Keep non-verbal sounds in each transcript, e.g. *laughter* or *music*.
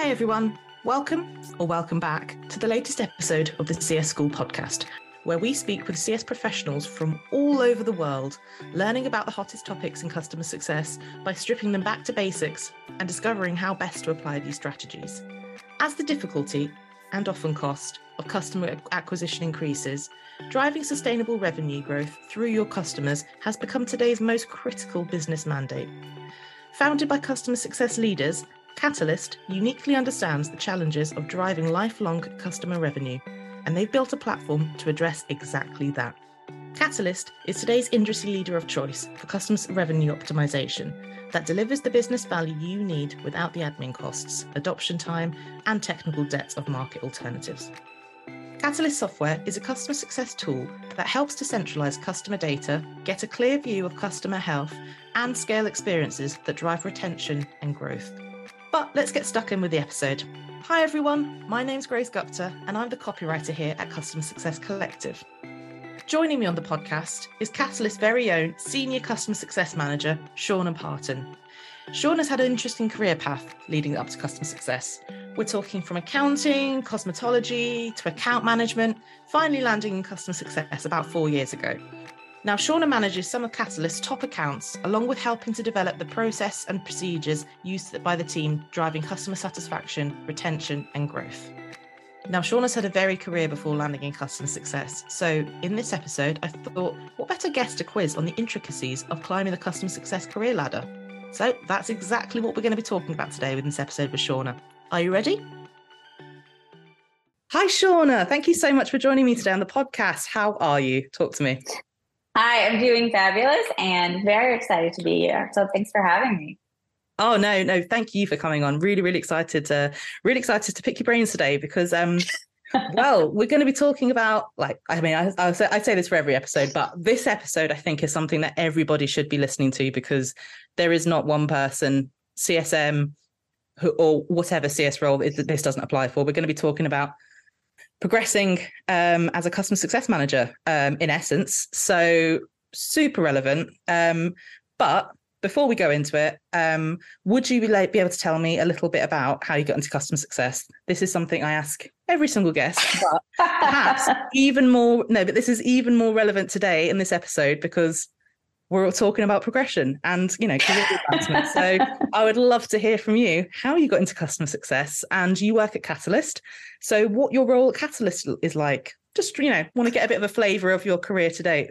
Hey everyone, welcome or welcome back to the latest episode of the CS School podcast, where we speak with CS professionals from all over the world, learning about the hottest topics in customer success by stripping them back to basics and discovering how best to apply these strategies. As the difficulty and often cost of customer acquisition increases, driving sustainable revenue growth through your customers has become today's most critical business mandate. Founded by customer success leaders Catalyst uniquely understands the challenges of driving lifelong customer revenue, and they've built a platform to address exactly that. Catalyst is today's industry leader of choice for customer revenue optimization that delivers the business value you need without the admin costs, adoption time, and technical debt of market alternatives. Catalyst software is a customer success tool that helps to centralize customer data, get a clear view of customer health, and scale experiences that drive retention and growth. But let's get stuck in with the episode. Hi everyone, my name's Grace Gupta and I'm the copywriter here at Customer Success Collective. Joining me on the podcast is Catalyst's very own Senior Customer Success Manager, Shawna Partin. Shawna has had an interesting career path leading up to customer success. We're talking from accounting, cosmetology to account management, finally landing in customer success about four years ago. Now, Shawna manages some of Catalyst's top accounts, along with helping to develop the process and procedures used by the team, driving customer satisfaction, retention, and growth. Now, Shawna's had a varied career before landing in customer success. So, in this episode, I thought, what better guest to quiz on the intricacies of climbing the customer success career ladder? So, that's exactly what we're going to be talking about today with this episode with Shawna. Are you ready? Hi, Shawna. Thank you so much for joining me today on the podcast. How are you? Talk to me. Hi, I'm doing fabulous and very excited to be here. So thanks for having me. Oh no, no, thank you for coming on. Really, really excited to really excited to pick your brains today because um *laughs* well, we're going to be talking about like I mean I, I say I say this for every episode, but this episode I think is something that everybody should be listening to because there is not one person CSM who, or whatever CS role this doesn't apply for. We're going to be talking about progressing um, as a customer success manager, um, in essence. So super relevant. Um, but before we go into it, um, would you be, like, be able to tell me a little bit about how you got into customer success? This is something I ask every single guest, but perhaps *laughs* even more. No, but this is even more relevant today in this episode because we're all talking about progression and you know career advancement. so *laughs* I would love to hear from you how you got into customer success and you work at Catalyst. So what your role at Catalyst is like? Just you know, want to get a bit of a flavour of your career to date.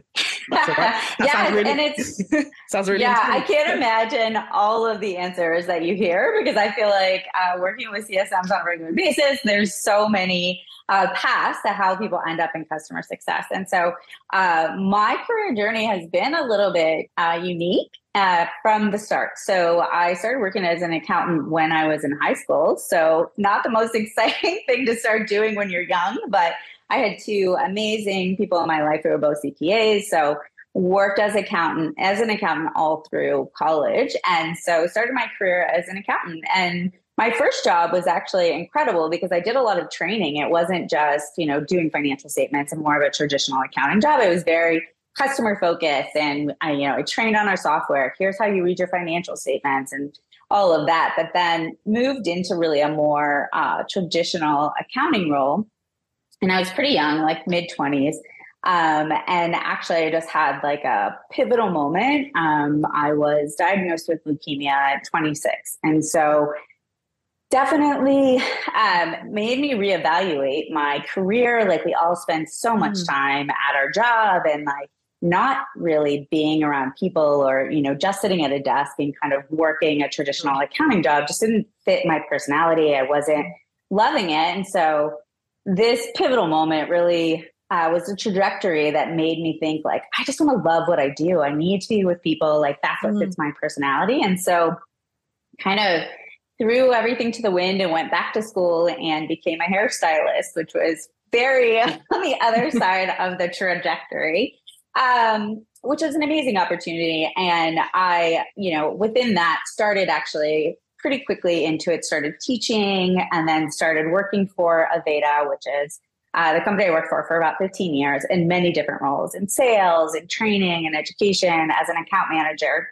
*laughs* yeah, really, and it's *laughs* sounds really. Yeah, I can't imagine all of the answers that you hear because I feel like uh, working with CSMs on a regular basis, there's so many uh, paths to how people end up in customer success. And so uh, my career journey has been a little bit uh, unique uh, from the start. So I started working as an accountant when I was in high school. So not the most *laughs* exciting thing to start doing when you're young, but I had two amazing people in my life who were both CPAs. So worked as accountant as an accountant all through college and so started my career as an accountant and my first job was actually incredible because I did a lot of training. It wasn't just, you know, doing financial statements and more of a traditional accounting job. It was very customer focused and I, you know, I trained on our software. Here's how you read your financial statements and all of that. But then moved into really a more uh, traditional accounting role. And I was pretty young, like mid 20s. Um, and actually, I just had like a pivotal moment. Um, I was diagnosed with leukemia at 26. And so definitely um, made me reevaluate my career. Like we all spend so much mm. time at our job and like not really being around people or you know just sitting at a desk and kind of working a traditional accounting job just didn't fit my personality. I wasn't loving it, and so this pivotal moment really uh, was a trajectory that made me think like I just want to love what I do. I need to be with people. Like that's what mm. fits my personality, and so kind of threw everything to the wind and went back to school and became a hairstylist, which was very *laughs* on the other *laughs* side of the trajectory, um, which was an amazing opportunity. And I, you know, within that started actually pretty quickly into it, started teaching and then started working for Aveda, which is uh, the company I worked for for about 15 years in many different roles in sales, in training, and education as an account manager.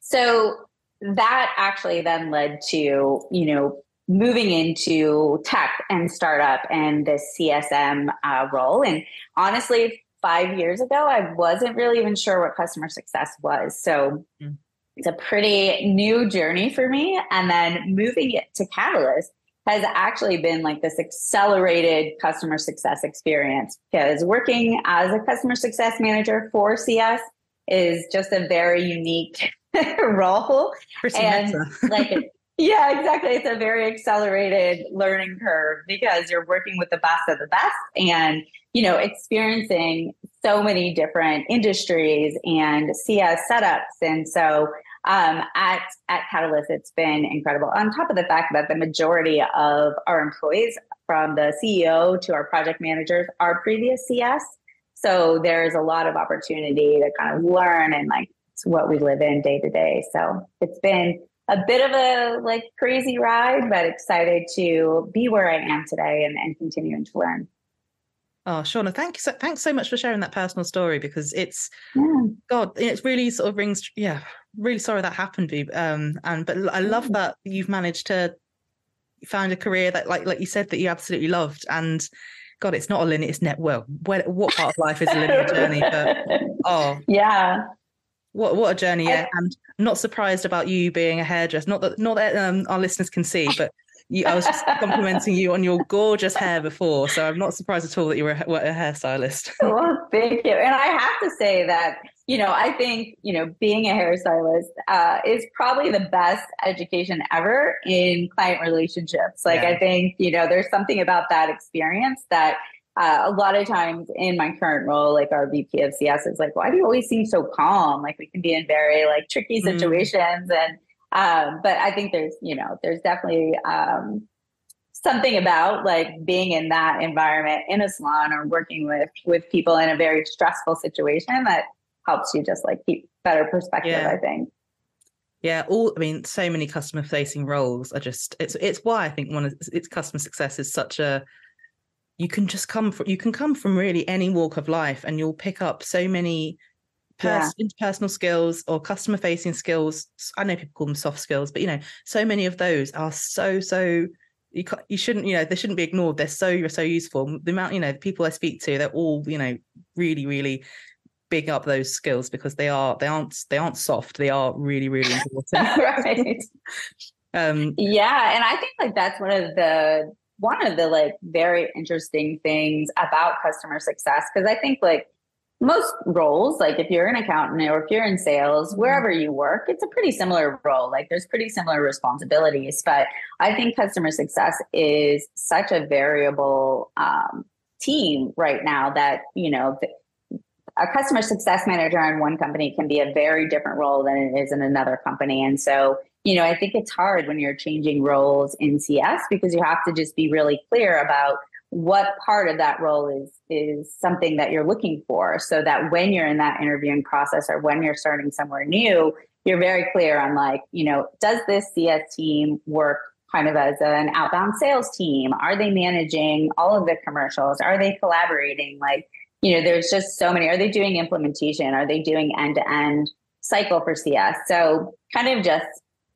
So that actually then led to, you know, moving into tech and startup and the CSM uh, role. And honestly, five years ago, I wasn't really even sure what customer success was. So mm. It's a pretty new journey for me. And then moving it to Catalyst has actually been like this accelerated customer success experience because working as a customer success manager for CS is just a very unique *laughs* role. and *laughs* like yeah, exactly. It's a very accelerated learning curve because you're working with the best of the best and, you know, experiencing so many different industries and CS setups. And so um, at, at Catalyst, it's been incredible. On top of the fact that the majority of our employees, from the CEO to our project managers, are previous CS. So there's a lot of opportunity to kind of learn and like what we live in day to day. So it's been a bit of a like crazy ride, but excited to be where I am today and, and continuing to learn. Oh, Shawna, thank you. So, thanks so much for sharing that personal story because it's yeah. God, it's really sort of rings. Yeah, really sorry that happened, Um, and but I love that you've managed to find a career that, like, like you said, that you absolutely loved. And God, it's not a linear. It's net. Well, where, what part of life is a linear *laughs* journey? But oh, yeah, what what a journey! Yeah, and I'm not surprised about you being a hairdresser. Not that not that um, our listeners can see, but you, I was just *laughs* complimenting you on your gorgeous hair before, so I'm not surprised at all that you were a, were a hairstylist. well, thank you. And I have to say that you know I think you know being a hairstylist uh, is probably the best education ever in client relationships. Like yeah. I think you know there's something about that experience that uh, a lot of times in my current role, like our VP of CS is like, why do you always seem so calm? Like we can be in very like tricky mm. situations. Mm. And, um, but I think there's, you know, there's definitely, um, something about like being in that environment in a salon or working with, with people in a very stressful situation that helps you just like keep better perspective, yeah. I think. Yeah, all I mean, so many customer facing roles are just it's it's why I think one of it's customer success is such a you can just come from you can come from really any walk of life and you'll pick up so many pers- yeah. interpersonal skills or customer facing skills i know people call them soft skills but you know so many of those are so so you you shouldn't you know they shouldn't be ignored they're so so useful the amount you know the people i speak to they're all you know really really big up those skills because they are they aren't they aren't soft they are really really *laughs* important right um yeah and i think like that's one of the one of the like very interesting things about customer success because I think like most roles, like if you're an accountant or if you're in sales, mm-hmm. wherever you work, it's a pretty similar role. Like there's pretty similar responsibilities. But I think customer success is such a variable um, team right now that, you know, a customer success manager in one company can be a very different role than it is in another company. And so you know, I think it's hard when you're changing roles in CS because you have to just be really clear about what part of that role is is something that you're looking for so that when you're in that interviewing process or when you're starting somewhere new you're very clear on like you know does this cs team work kind of as an outbound sales team? Are they managing all of the commercials? Are they collaborating? Like you know there's just so many are they doing implementation are they doing end to end cycle for cs so kind of just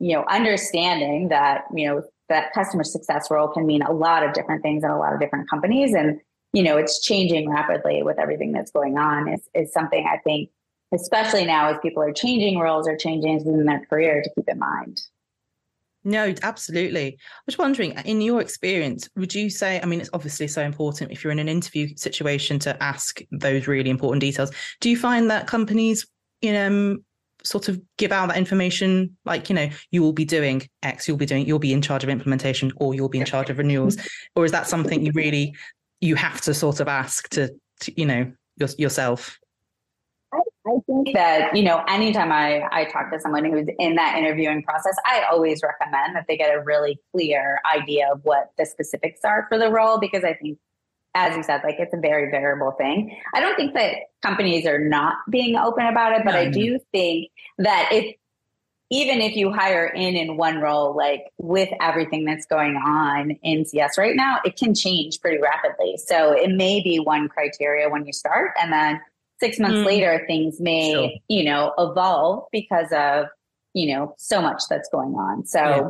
you know, understanding that, you know, that customer success role can mean a lot of different things in a lot of different companies. And, you know, it's changing rapidly with everything that's going on is, is something I think, especially now as people are changing roles or changing in their career to keep in mind. No, absolutely. I was wondering, uh, in your experience, would you say, I mean, it's obviously so important if you're in an interview situation to ask those really important details. Do you find that companies, you know, mm, sort of give out that information like you know you will be doing x you'll be doing you'll be in charge of implementation or you'll be in charge of renewals or is that something you really you have to sort of ask to, to you know your, yourself think that you know anytime I, I talk to someone who's in that interviewing process i always recommend that they get a really clear idea of what the specifics are for the role because i think as you said, like it's a very variable thing. I don't think that companies are not being open about it, but I do think that if even if you hire in in one role, like with everything that's going on in CS right now, it can change pretty rapidly. So it may be one criteria when you start, and then six months mm. later, things may sure. you know evolve because of you know so much that's going on. So. Yeah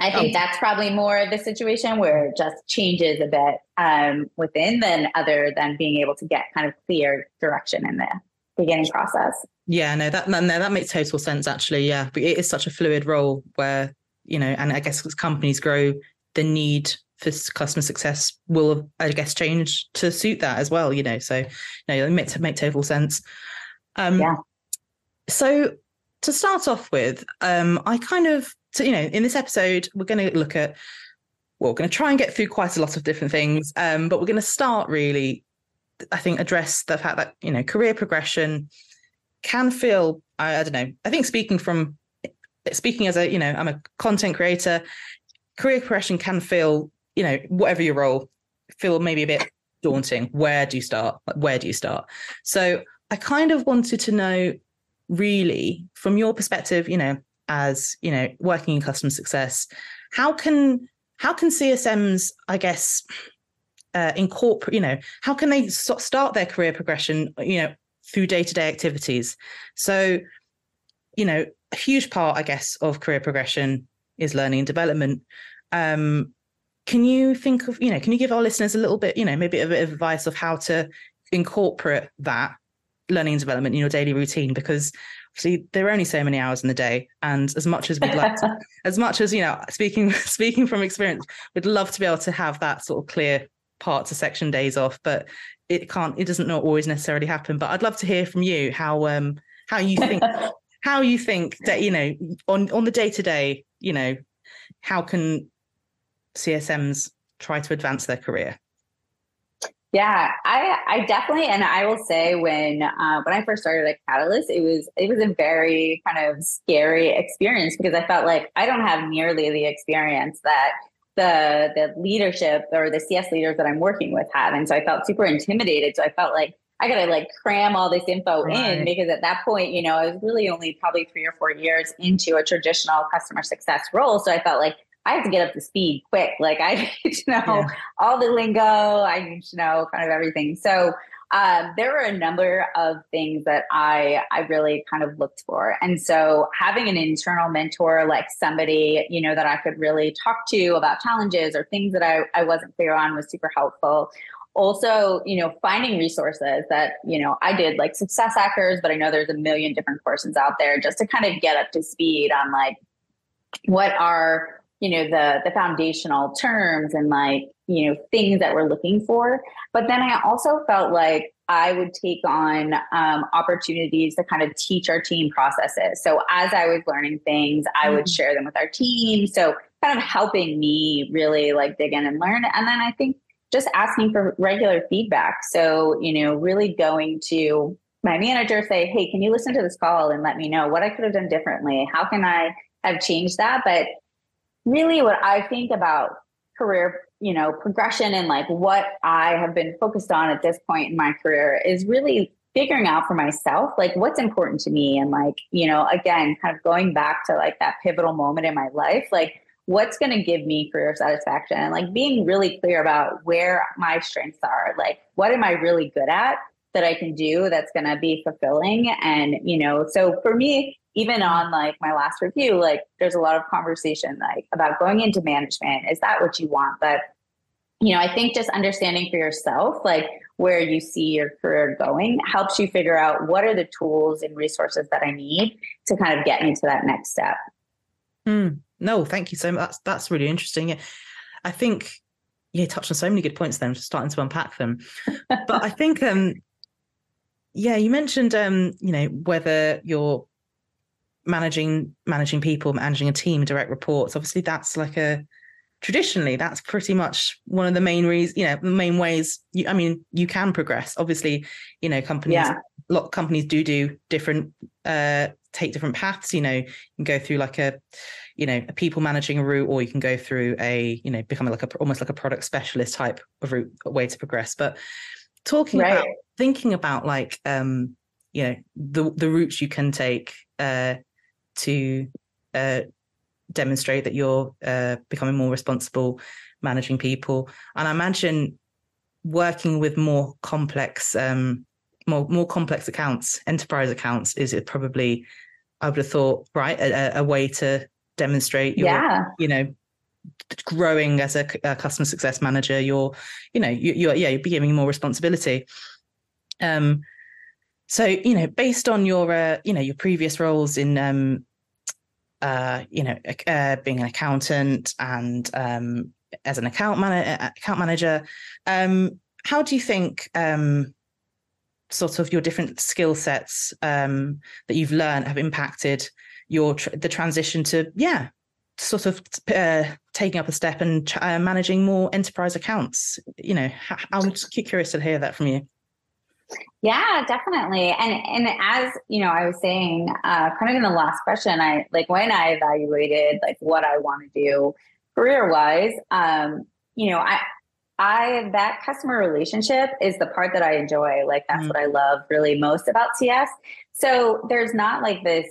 I think oh. that's probably more of the situation where it just changes a bit um, within than other than being able to get kind of clear direction in the beginning process. Yeah, no, that no, that makes total sense actually. Yeah, but it is such a fluid role where you know, and I guess as companies grow, the need for customer success will, I guess, change to suit that as well. You know, so no, it makes make total sense. Um, yeah. So to start off with, um, I kind of, so, you know, in this episode, we're going to look at, well, we're going to try and get through quite a lot of different things, um, but we're going to start really, I think, address the fact that, you know, career progression can feel, I, I don't know, I think speaking from, speaking as a, you know, I'm a content creator, career progression can feel, you know, whatever your role, feel maybe a bit daunting. Where do you start? Where do you start? So I kind of wanted to know really from your perspective, you know, as you know, working in customer success, how can how can CSMs, I guess, uh, incorporate, you know, how can they start their career progression, you know, through day to day activities? So, you know, a huge part, I guess, of career progression is learning and development. Um, can you think of, you know, can you give our listeners a little bit, you know, maybe a bit of advice of how to incorporate that learning and development in your daily routine? Because obviously there are only so many hours in the day and as much as we'd like to, *laughs* as much as you know speaking *laughs* speaking from experience we'd love to be able to have that sort of clear part to section days off but it can't it doesn't not always necessarily happen. But i'd love to hear from you how um how you think *laughs* how you think that you know on on the day to day you know how can csms try to advance their career yeah, I I definitely and I will say when uh, when I first started at Catalyst, it was it was a very kind of scary experience because I felt like I don't have nearly the experience that the the leadership or the CS leaders that I'm working with have, and so I felt super intimidated. So I felt like I gotta like cram all this info right. in because at that point, you know, I was really only probably three or four years into a traditional customer success role. So I felt like I have to get up to speed quick. Like I *laughs* need to know yeah. all the lingo. I need to know kind of everything. So um, there were a number of things that I I really kind of looked for, and so having an internal mentor like somebody you know that I could really talk to about challenges or things that I I wasn't clear on was super helpful. Also, you know, finding resources that you know I did like Success Hackers, but I know there's a million different courses out there just to kind of get up to speed on like what are you know the the foundational terms and like you know things that we're looking for. But then i also felt like i would take on um, opportunities to kind of teach our team processes. So as i was learning things i would mm-hmm. share them with our team. So kind of helping me really like dig in and learn. And then i think just asking for regular feedback. So you know really going to my manager say hey can you listen to this call and let me know what i could have done differently? How can i have changed that? But really what I think about career, you know, progression and like what I have been focused on at this point in my career is really figuring out for myself like what's important to me and like, you know, again, kind of going back to like that pivotal moment in my life, like what's going to give me career satisfaction? And like being really clear about where my strengths are, like what am I really good at that I can do that's going to be fulfilling and, you know, so for me even on like my last review, like there's a lot of conversation like about going into management. Is that what you want? But you know, I think just understanding for yourself, like where you see your career going, helps you figure out what are the tools and resources that I need to kind of get me to that next step. Mm, no, thank you so much. That's that's really interesting. I think you touched on so many good points. Then, starting to unpack them. but I think, um, yeah, you mentioned, um, you know, whether you're managing managing people, managing a team, direct reports. Obviously, that's like a traditionally that's pretty much one of the main reasons. You know, the main ways. You, I mean, you can progress. Obviously, you know, companies. Yeah. A lot of companies do do different, uh, take different paths. You know, you can go through like a, you know, a people managing a route, or you can go through a, you know, becoming like a almost like a product specialist type of route, way to progress. But talking right. about thinking about like, um, you know, the the routes you can take. Uh, to uh, demonstrate that you're uh, becoming more responsible managing people. And I imagine working with more complex, um, more more complex accounts, enterprise accounts, is it probably I would have thought right a, a way to demonstrate your, yeah. you know, growing as a, a, customer success manager you're you know you, you're yeah you're giving more responsibility. Um so you know based on your uh, you know your previous roles in um uh you know uh, being an accountant and um as an account man- uh, account manager um how do you think um sort of your different skill sets um that you've learned have impacted your tr- the transition to yeah sort of uh, taking up a step and uh, managing more enterprise accounts you know i'm curious to hear that from you yeah definitely and and as you know i was saying uh, kind of in the last question i like when i evaluated like what i want to do career wise um you know i I that customer relationship is the part that I enjoy. Like that's mm. what I love really most about CS. So there's not like this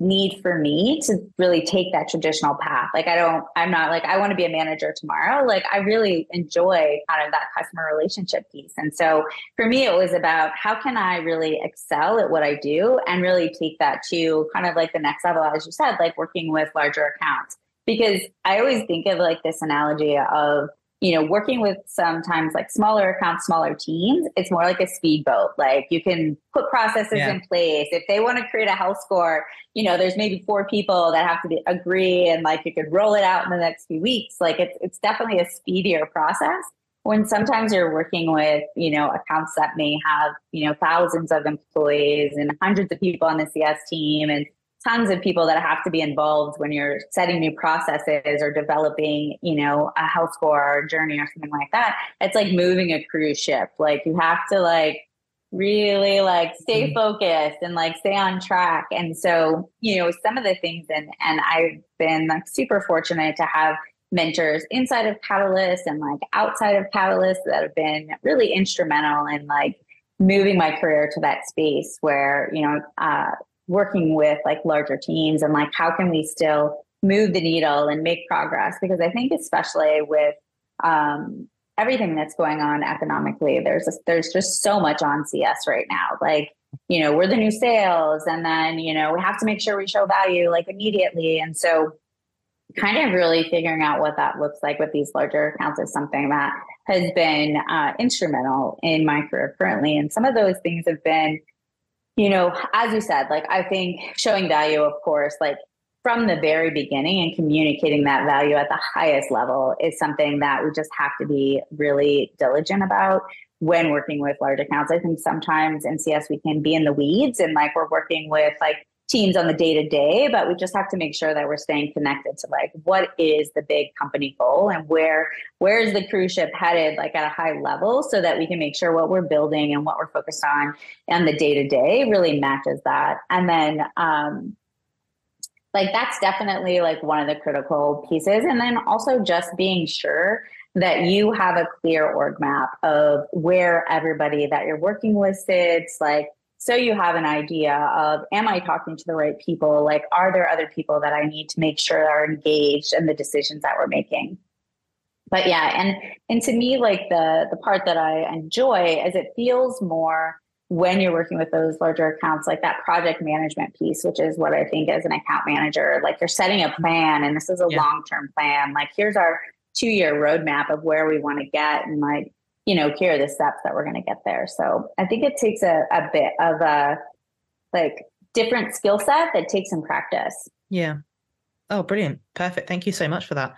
need for me to really take that traditional path. Like I don't, I'm not like I want to be a manager tomorrow. Like I really enjoy kind of that customer relationship piece. And so for me, it was about how can I really excel at what I do and really take that to kind of like the next level, as you said, like working with larger accounts. Because I always think of like this analogy of you know, working with sometimes like smaller accounts, smaller teams, it's more like a speedboat. Like you can put processes yeah. in place. If they want to create a health score, you know, there's maybe four people that have to be, agree and like you could roll it out in the next few weeks. Like it's it's definitely a speedier process. When sometimes you're working with, you know, accounts that may have, you know, thousands of employees and hundreds of people on the CS team and tons of people that have to be involved when you're setting new processes or developing, you know, a health score or journey or something like that. It's like moving a cruise ship. Like you have to like really like stay mm-hmm. focused and like stay on track. And so, you know, some of the things and and I've been like super fortunate to have mentors inside of Catalyst and like outside of Catalyst that have been really instrumental in like moving my career to that space where, you know, uh, working with like larger teams and like how can we still move the needle and make progress? Because i think especially with um, everything that's going on economically there's a, there's just so much on cs right now. Like you know we're the new sales and then you know we have to make sure we show value like immediately. And so kind of really figuring out what that looks like with these larger accounts is something that has been uh, instrumental in my career currently. And some of those things have been you know, as you said, like I think showing value, of course, like from the very beginning and communicating that value at the highest level is something that we just have to be really diligent about when working with large accounts. I think sometimes in CS we can be in the weeds and like we're working with like teams on the day to day, but we just have to make sure that we're staying connected to like what is the big company goal and where where is the cruise ship headed like at a high level so that we can make sure what we're building and what we're focused on and the day to day really matches that. And then um like that's definitely like one of the critical pieces and then also just being sure that you have a clear org map of where everybody that you're working with sits like so you have an idea of am i talking to the right people? Like are there other people that i need to make sure are engaged in the decisions that we're making? But yeah and and to me like the the part that i enjoy is it feels more when you're working with those larger accounts like that project management piece which is what i think as an account manager like you're setting a plan and this is a yeah. long-term plan. Like here's our two year roadmap of where we want to get and like you know, here are the steps that we're going to get there. So I think it takes a, a bit of a like different skill set that takes some practice. Yeah. Oh, brilliant. Perfect. Thank you so much for that.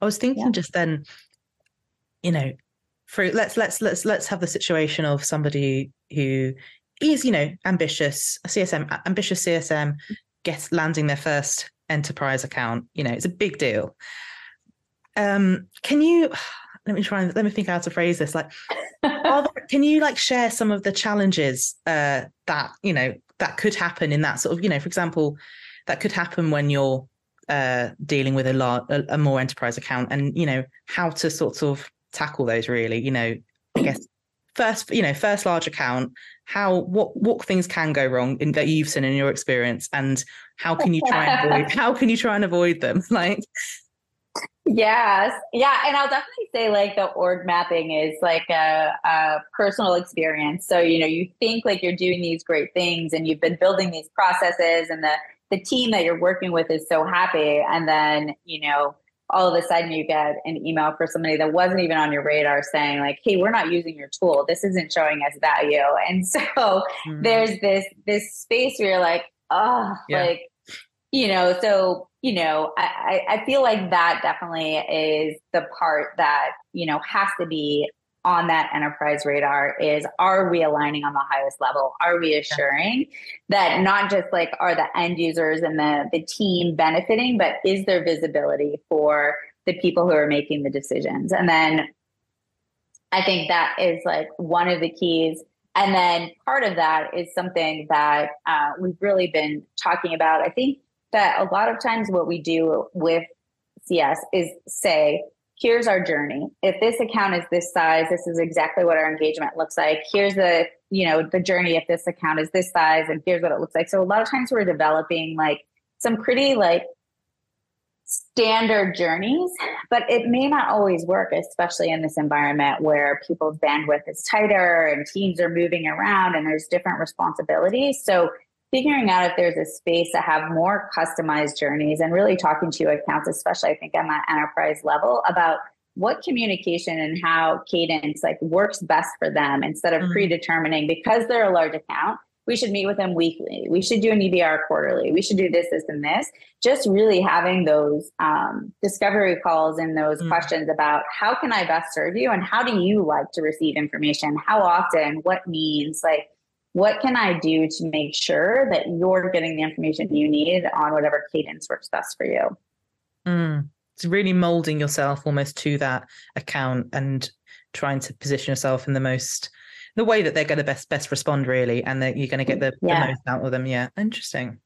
I was thinking yeah. just then, you know, for let's let's let's let's have the situation of somebody who is, you know, ambitious, a CSM, ambitious CSM, gets landing their first enterprise account. You know, it's a big deal. Um, can you let me try and let me think how to phrase this. Like, *laughs* there, can you like share some of the challenges uh, that you know that could happen in that sort of you know, for example, that could happen when you're uh, dealing with a, large, a, a more enterprise account, and you know how to sort of tackle those. Really, you know, I guess first you know first large account how what what things can go wrong in, that you've seen in your experience and how can you try and avoid *laughs* how can you try and avoid them *laughs* like Yes. Yeah. And I'll definitely say like the org mapping is like a, a, personal experience. So, you know, you think like you're doing these great things and you've been building these processes and the, the team that you're working with is so happy. And then, you know, all of a sudden you get an email for somebody that wasn't even on your radar saying like hey we're not using your tool this isn't showing us value and *laughs* so mm-hmm. there's this this space where you're like oh yeah. like you know so you know I, I feel like that definitely is the part that you know has to be on that enterprise radar is are we aligning on the highest level? Are we assuring that not just like are the end users and the the team benefiting but is there visibility for the people who are making the decisions? And then i think that is like one of the keys. And then part of that is something that uh, we've really been talking about. I think that a lot of times what we do with cs is say here's our journey. If this account is this size, this is exactly what our engagement looks like. Here's the, you know, the journey if this account is this size and here's what it looks like. So a lot of times we're developing like some pretty like standard journeys, but it may not always work, especially in this environment where people's bandwidth is tighter and teams are moving around and there's different responsibilities. So figuring out if there's a space to have more customized journeys and really talking to accounts, especially I think on that enterprise level about what communication and how cadence like works best for them instead of mm-hmm. predetermining. Because they're a large account we should meet with them weekly. We should do an ebr quarterly. We should do this this and this. Just really having those um, discovery calls and those mm-hmm. questions about how can i best serve you and how do you like to receive information? How often? What means like what can I do to make sure that you're getting the information you need on whatever cadence works best for you? Mm. It's really molding yourself almost to that account and trying to position yourself in the most the way that they're going to best best respond really and that you're going to get the, yeah. the most out of them yeah interesting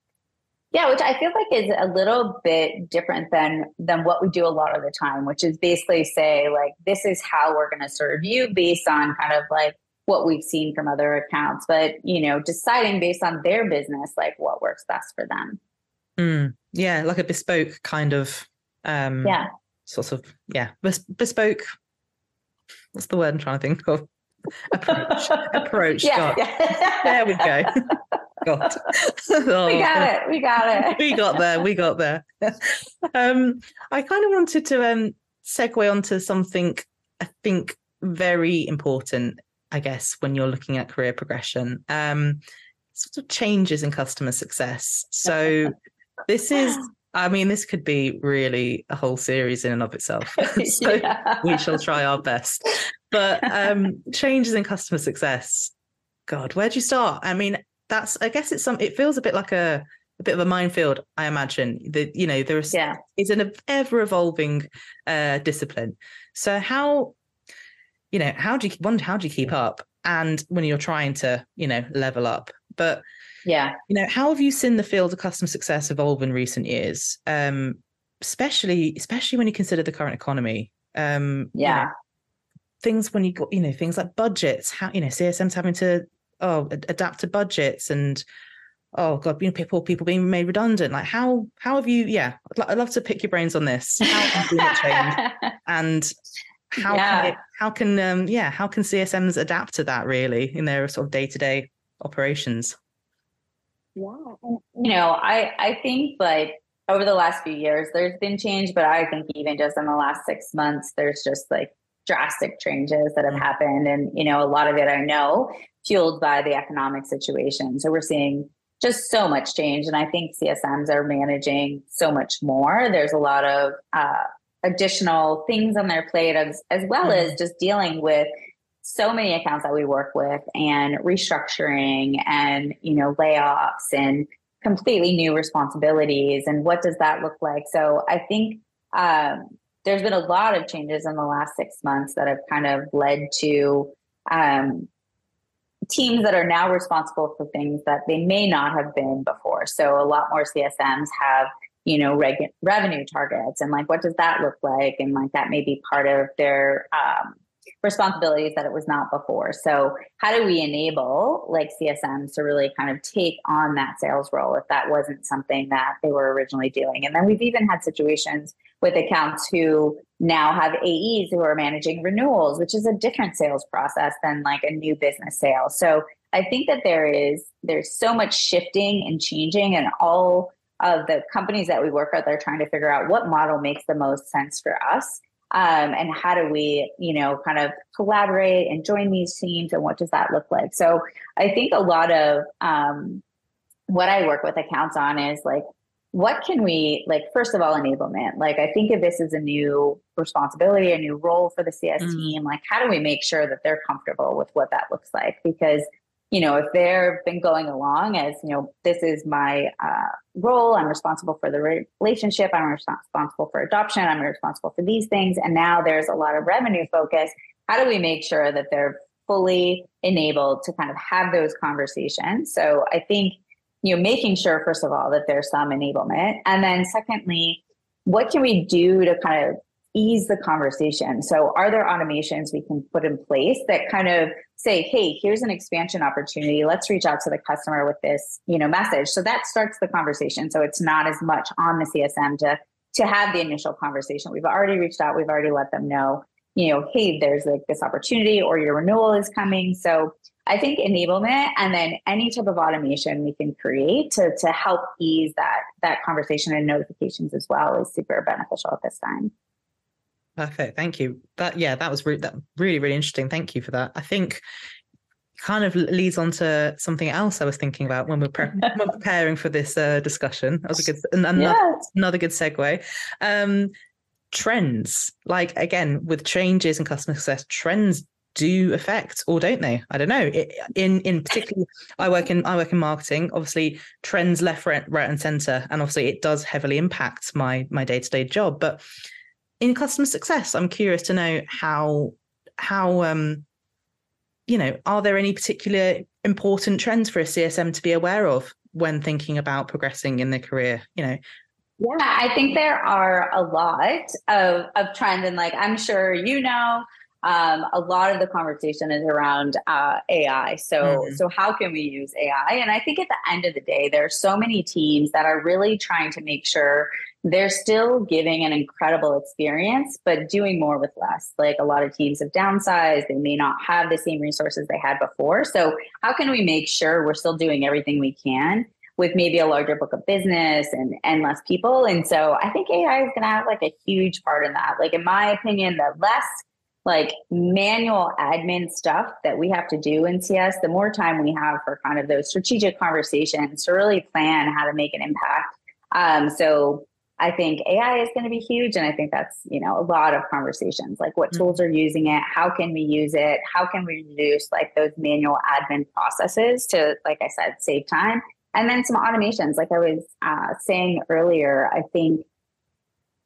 yeah which i feel like is a little bit different than than what we do a lot of the time which is basically say like this is how we're going to serve you based on kind of like what we've seen from other accounts, but you know, deciding based on their business, like what works best for them. Mm, yeah, like a bespoke kind of um yeah. sort of yeah bes- bespoke what's the word i'm trying to think of? Approach *laughs* approach yeah, yeah. there we go. God. *laughs* oh, we got it we got it. We got there we got there. Um i kind of wanted to um segue onto something i think very important I guess, when you're looking at career progression. Um, sort of changes in customer success. So *laughs* this is I mean, this could be really a whole series in and of itself. *laughs* *laughs* so yeah. we shall try our best. But um, changes in customer success. God, where do you start? I mean, that's I guess it's some it feels a bit like a a bit of a minefield, I imagine. That you know, there's yeah. it's an ever evolving uh, discipline. So how you know, how do you one, how do you keep up? And when you're trying to, you know, level up. But yeah, you know, how have you seen the field of customer success evolve in recent years? Um, especially, especially when you consider the current economy. Um, yeah. You know, things when you got, you know, things like budgets, how you know, CSM's having to oh adapt to budgets and oh god, you know, people people being made redundant. Like how how have you? Yeah, I'd, love to pick your brains on this. How have you changed? *laughs* and how yeah. can it, how can um yeah how can csms adapt to that really in their sort of day-to-day operations? Yeah you know i i think like over the last few years there's been change but i think even just in the last six months there's just like drastic changes that have mm-hmm. happened. And you know a lot of it i know fueled by the economic situation. So we're seeing just so much change. And i think csms are managing so much more. There's a lot of uh, additional things on their plate as as well mm-hmm. as just dealing with so many accounts that we work with and restructuring and you know layoffs and completely new responsibilities and what does that look like so i think um, there's been a lot of changes in the last six months that have kind of led to um, teams that are now responsible for things that they may not have been before so a lot more csms have you know reg- revenue targets and like what does that look like? And like that may be part of their um, responsibilities that it was not before. So how do we enable like csms to really kind of take on that sales role if that wasn't something that they were originally doing? And then we've even had situations with accounts who now have aes who are managing renewals which is a different sales process than like a new business sale. So i think that there is there's so much shifting and changing and all of the companies that we work with are trying to figure out what model makes the most sense for us. Um, and how do we, you know, kind of collaborate and join these teams and what does that look like? So I think a lot of um, what I work with accounts on is like, what can we like first of all enablement like i think if this is a new responsibility a new role for the cs mm. team like how do we make sure that they're comfortable with what that looks like because you know if they've been going along as you know this is my uh, role i'm responsible for the relationship i'm responsible for adoption i'm responsible for these things and now there's a lot of revenue focus how do we make sure that they're fully enabled to kind of have those conversations so i think you know, making sure, first of all, that there's some enablement. And then secondly, what can we do to kind of ease the conversation? So are there automations we can put in place that kind of say, hey, here's an expansion opportunity. Let's reach out to the customer with this, you know, message. So that starts the conversation. So it's not as much on the CSM to to have the initial conversation. We've already reached out, we've already let them know, you know, hey, there's like this opportunity or your renewal is coming. So I think enablement and then any type of automation we can create to, to help ease that that conversation and notifications as well is super beneficial at this time. Perfect. Thank you. That yeah, that was re- that really really interesting. Thank you for that. I think kind of leads on to something else I was thinking about when we're, pre- *laughs* when we're preparing for this uh, discussion. That was a good another, yes. another good segue. Um, trends, like again with changes in customer success, trends do affect or don't they i don't know in in particularly i work in i work in marketing obviously trends left right, right and center and obviously it does heavily impact my my day-to-day job but in customer success i'm curious to know how how um you know are there any particular important trends for a csm to be aware of when thinking about progressing in their career you know yeah i think there are a lot of of trends and like i'm sure you know um, a lot of the conversation is around uh, AI. So, mm-hmm. so how can we use AI? And I think at the end of the day, there are so many teams that are really trying to make sure they're still giving an incredible experience, but doing more with less. Like a lot of teams have downsized; they may not have the same resources they had before. So, how can we make sure we're still doing everything we can? with maybe a larger book of business and and less people and so i think ai is going to have like a huge part in that like in my opinion the less like manual admin stuff that we have to do in CS, the more time we have for kind of those strategic conversations to really plan how to make an impact. Um, so I think AI is going to be huge. And I think that's, you know, a lot of conversations like what mm-hmm. tools are using it? How can we use it? How can we reduce like those manual admin processes to, like I said, save time? And then some automations. Like I was uh, saying earlier, I think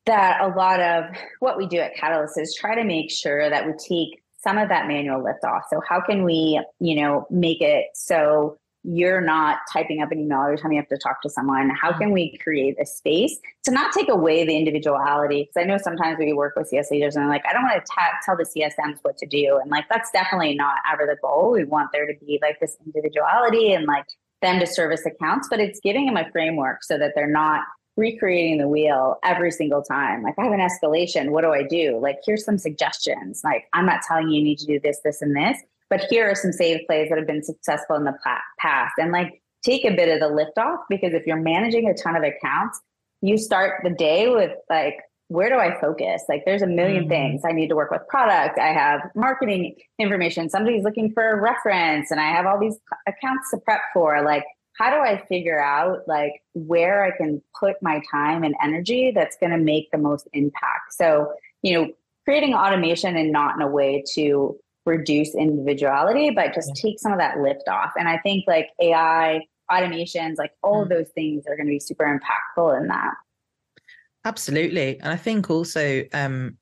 that a lot of what we do at Catalyst is try to make sure that we take some of that manual lift off. So how can we, you know, make it so you're not typing up an email every time you have to talk to someone? How can we create a space to not take away the individuality? Because I know sometimes we work with CS leaders and they're like, I don't want to ta- tell the CSMs what to do. And like, that's definitely not ever the goal. We want there to be like this individuality and like them to service accounts, but it's giving them a framework so that they're not recreating the wheel every single time. Like, I have an escalation. What do I do? Like, here's some suggestions. Like, I'm not telling you you need to do this, this, and this, but here are some save plays that have been successful in the past. And like, take a bit of the lift off because if you're managing a ton of accounts, you start the day with like, where do I focus? Like, there's a 1000000 mm-hmm. things. I need to work with product. I have marketing information. Somebody's looking for a reference, and I have all these accounts to prep for. Like, how do I figure out like where I can put my time and energy that's going to make the most impact? So, you know, creating automation and not in a way to reduce individuality, but just yeah. take some of that lift off. And I think like AI, automations, like all of mm. those things are going to be super impactful in that. Absolutely. And I think also, um,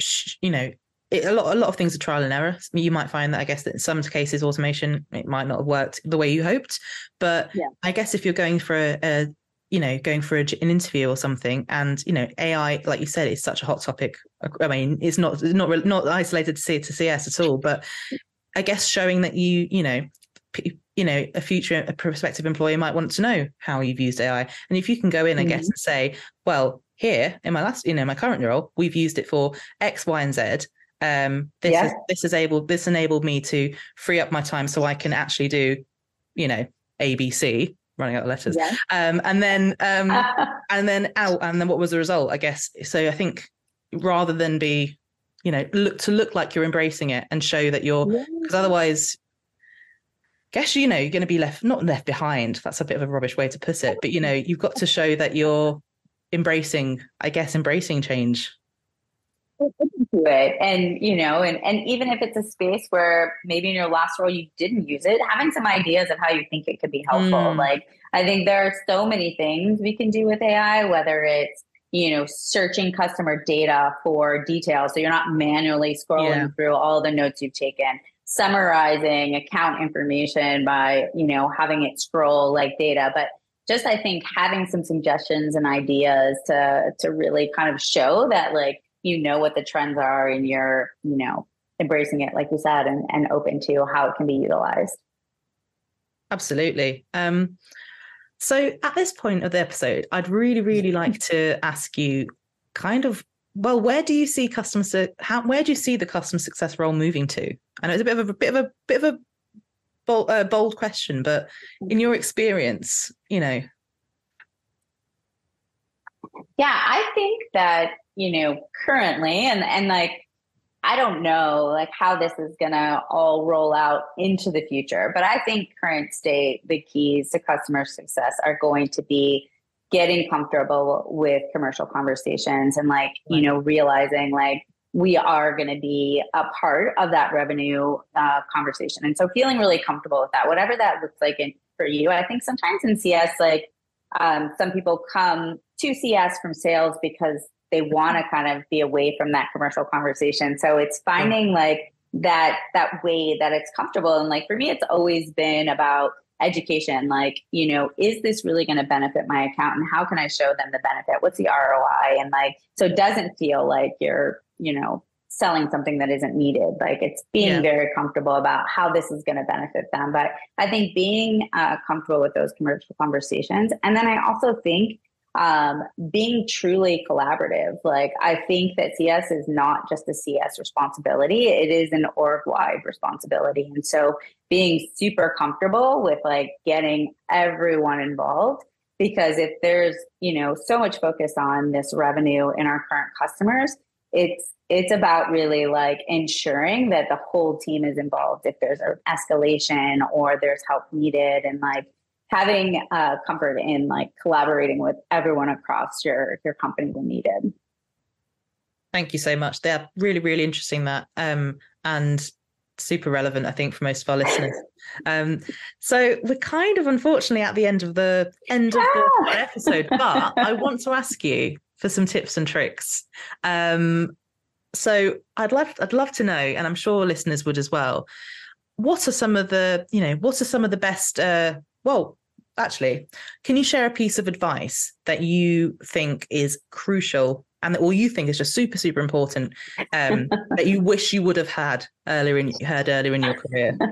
sh- you know, it, a lot a lot of things are trial and error. You might find that I guess that in some cases automation it might not have worked the way you hoped, but yeah. I guess if you're going for a, a you know going for a, an interview or something and you know ai like you said is such a hot topic i mean it's not not not isolated to C, to cs at all but i guess showing that you you know you know a future a prospective employer might want to know how you've used ai and if you can go in i mm-hmm. guess and say well here in my last you know my current role we've used it for x y and z um, this yeah. has, this is able this enabled me to free up my time so I can actually do, you know, ABC. Running out of letters. Yeah. Um, and then um, *laughs* and then out. And then what was the result? I guess. So I think rather than be, you know, look to look like you're embracing it and show that you're because yeah. otherwise guess you know you're going to be left not left behind that's a bit of a rubbish way to put it but you know you've got to show that you're embracing i guess embracing change it and you know and and even if it's a space where maybe in your last role you didn't use it having some ideas of how you think it could be helpful mm. like i think there are so many things we can do with ai whether it's you know searching customer data for details so you're not manually scrolling yeah. through all the notes you've taken summarizing account information by you know having it scroll like data but just i think having some suggestions and ideas to to really kind of show that like you know what the trends are and you're you know embracing it like you said and, and open to how it can be utilized. Absolutely. Um so at this point of the episode i'd really really like to ask you kind of well where do you see customer how where do you see the customer success role moving to? I know it's a bit of a, a bit of a bit of a bold, uh, bold question but in your experience you know. Yeah i think that you know currently and and like i don't know like how this is gonna all roll out into the future but i think current state the keys to customer success are going to be getting comfortable with commercial conversations and like you know realizing like we are going to be a part of that revenue uh, conversation. And so feeling really comfortable with that whatever that looks like in, for you i think sometimes in cs like um, some people come to cs from sales because they want to kind of be away from that commercial conversation. So it's finding like that that way that it's comfortable. And like for me it's always been about education. Like you know is this really going to benefit my account? And how can i show them the benefit? What's the roi and like so it doesn't feel like you're you know selling something that isn't needed. Like it's being yeah. very comfortable about how this is going to benefit them. But i think being uh, comfortable with those commercial conversations. And then i also think um, being truly collaborative. Like I think that CS is not just a CS responsibility; it is an org-wide responsibility. And so, being super comfortable with like getting everyone involved, because if there's you know so much focus on this revenue in our current customers, it's it's about really like ensuring that the whole team is involved if there's an escalation or there's help needed and like having uh, comfort in like collaborating with everyone across your your company when needed. Thank you so much. They're really, really interesting that um, and super relevant, I think, for most of our listeners. *laughs* Um, so we're kind of unfortunately at the end of the end of the *laughs* episode, but I want to ask you for some tips and tricks. Um, so I'd love I'd love to know, and I'm sure listeners would as well. What are some of the you know what are some of the best uh, well actually, can you share a piece of advice that you think is crucial and that all you think is just super super important um, *laughs* that you wish you would have had earlier in heard earlier in your career? *laughs*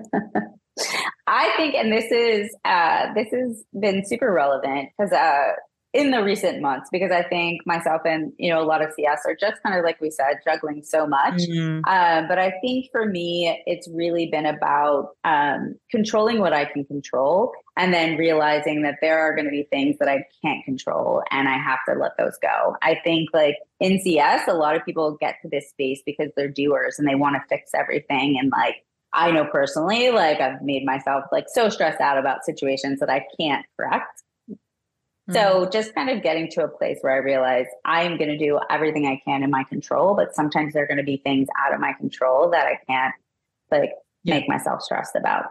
I think, and this is uh, this has been super relevant because uh, in the recent months because I think myself and you know a lot of CS are just kind of like we said juggling so much. Mm-hmm. Uh, but I think for me, it's really been about um, controlling what I can control, and then realizing that there are going to be things that I can't control, and I have to let those go. I think like in CS, a lot of people get to this space because they're doers and they want to fix everything, and like I know personally, like I've made myself like so stressed out about situations that I can't correct so mm-hmm. just kind of getting to a place where I realize I am going to do everything I can in my control, but sometimes there are going to be things out of my control that I can't like yeah. make myself stressed about.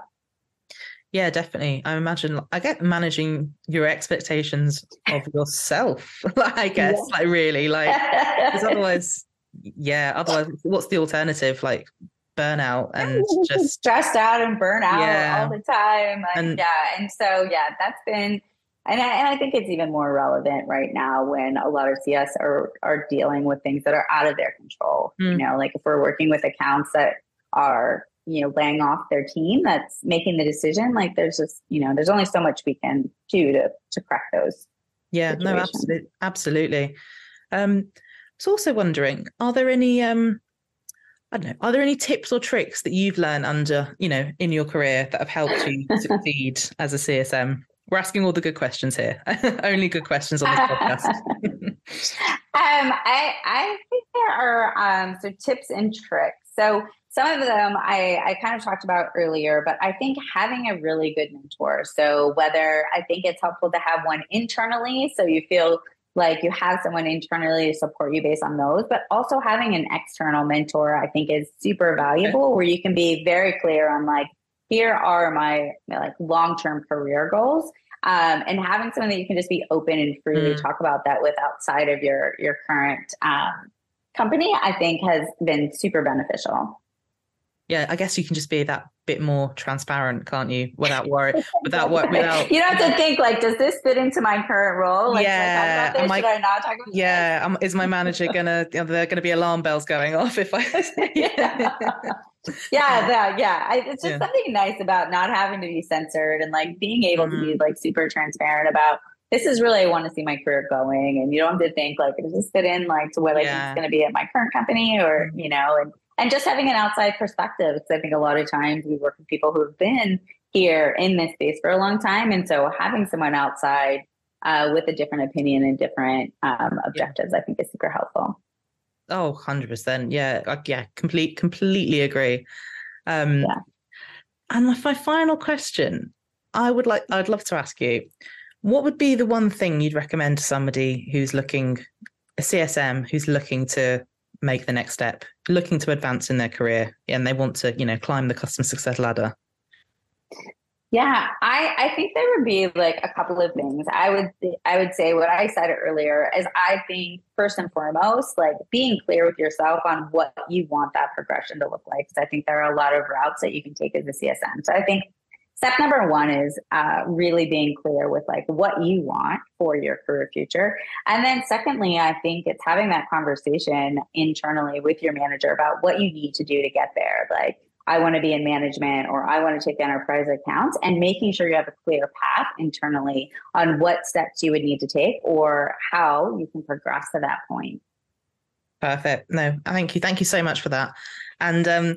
Yeah, definitely. I imagine I get managing your expectations of yourself. *laughs* I guess, yeah. like really, like because otherwise, *laughs* yeah. Otherwise, what's the alternative? Like burnout and *laughs* just stressed out and burn out yeah. all the time. And, and yeah, and so yeah, that's been and I, and I think it's even more relevant right now when a lot of CS are are dealing with things that are out of their control. Mm. You know, like if we're working with accounts that are you know laying off their team that's making the decision like there's just you know there's only so much we can do to to crack those yeah situations. no absolutely absolutely um i was also wondering are there any um I don't know. Are there any tips or tricks that you've learned under, you know, in your career that have helped you *laughs* succeed as a CSM? We're asking all the good questions here. *laughs* Only good questions on this podcast. *laughs* um, I I think there are um, some tips and tricks. So some of them I, I kind of talked about earlier, but I think having a really good mentor. So whether I think it's helpful to have one internally, so you feel like you have someone internally to support you based on those, but also having an external mentor, I think is super valuable where you can be very clear on like, here are my like long-term career goals. Um, and having someone that you can just be open and freely mm. talk about that with outside of your your current um, company, I think has been super beneficial yeah, I guess you can just be that bit more transparent, can't you? Without worry, *laughs* without what, without you don't have to think like, does this fit into my current role? Like, yeah, should I, should I not talk about? Yeah, um, is my manager gonna? Are there gonna be alarm bells going off if I? *laughs* yeah. *laughs* yeah, that, yeah. I, it's just yeah. something nice about not having to be censored and like being able mm-hmm. to be mm-hmm. like super transparent about this is really I want to see my career going, and you don't have to think like does this fit in like to what yeah. I think is going to be at my current company, or mm-hmm. you know, and and just having an outside perspective because i think a lot of times we work with people who've been here in this space for a long time and so having someone outside uh, with a different opinion and different um, objectives i think is super helpful oh 100% yeah yeah complete completely agree um, yeah. and my final question i would like i'd love to ask you what would be the one thing you'd recommend to somebody who's looking a csm who's looking to make the next step, looking to advance in their career, and they want to, you know, climb the customer success ladder? Yeah, I, I think there would be like a couple of things. I would I would say what I said earlier is I think first and foremost, like being clear with yourself on what you want that progression to look like. Because I think there are a lot of routes that you can take as a CSM. So I think step number one is uh, really being clear with like what you want for your career future and then secondly i think it's having that conversation internally with your manager about what you need to do to get there like i want to be in management or i want to take enterprise accounts and making sure you have a clear path internally on what steps you would need to take or how you can progress to that point perfect no thank you thank you so much for that and um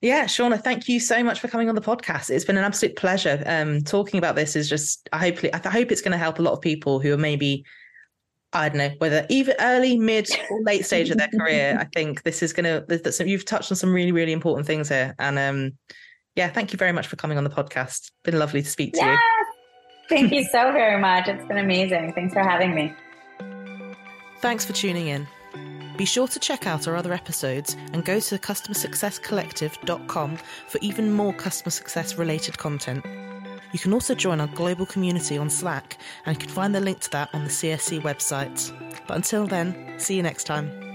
yeah, Shawna, thank you so much for coming on the podcast. It's been an absolute pleasure. Um, talking about this is just, I hopefully, I hope it's going to help a lot of people who are maybe, I don't know, whether even early, mid, *laughs* or late stage of their career. I think this is going to, you've touched on some really, really important things here. And um, yeah, thank you very much for coming on the podcast. Been lovely to speak to yeah. you. Thank you so very much. It's been amazing. Thanks for having me. Thanks for tuning in. Be sure to check out our other episodes and go to customersuccesscollective.com for even more customer success related content. You can also join our global community on Slack and you can find the link to that on the CSC website. But until then, see you next time.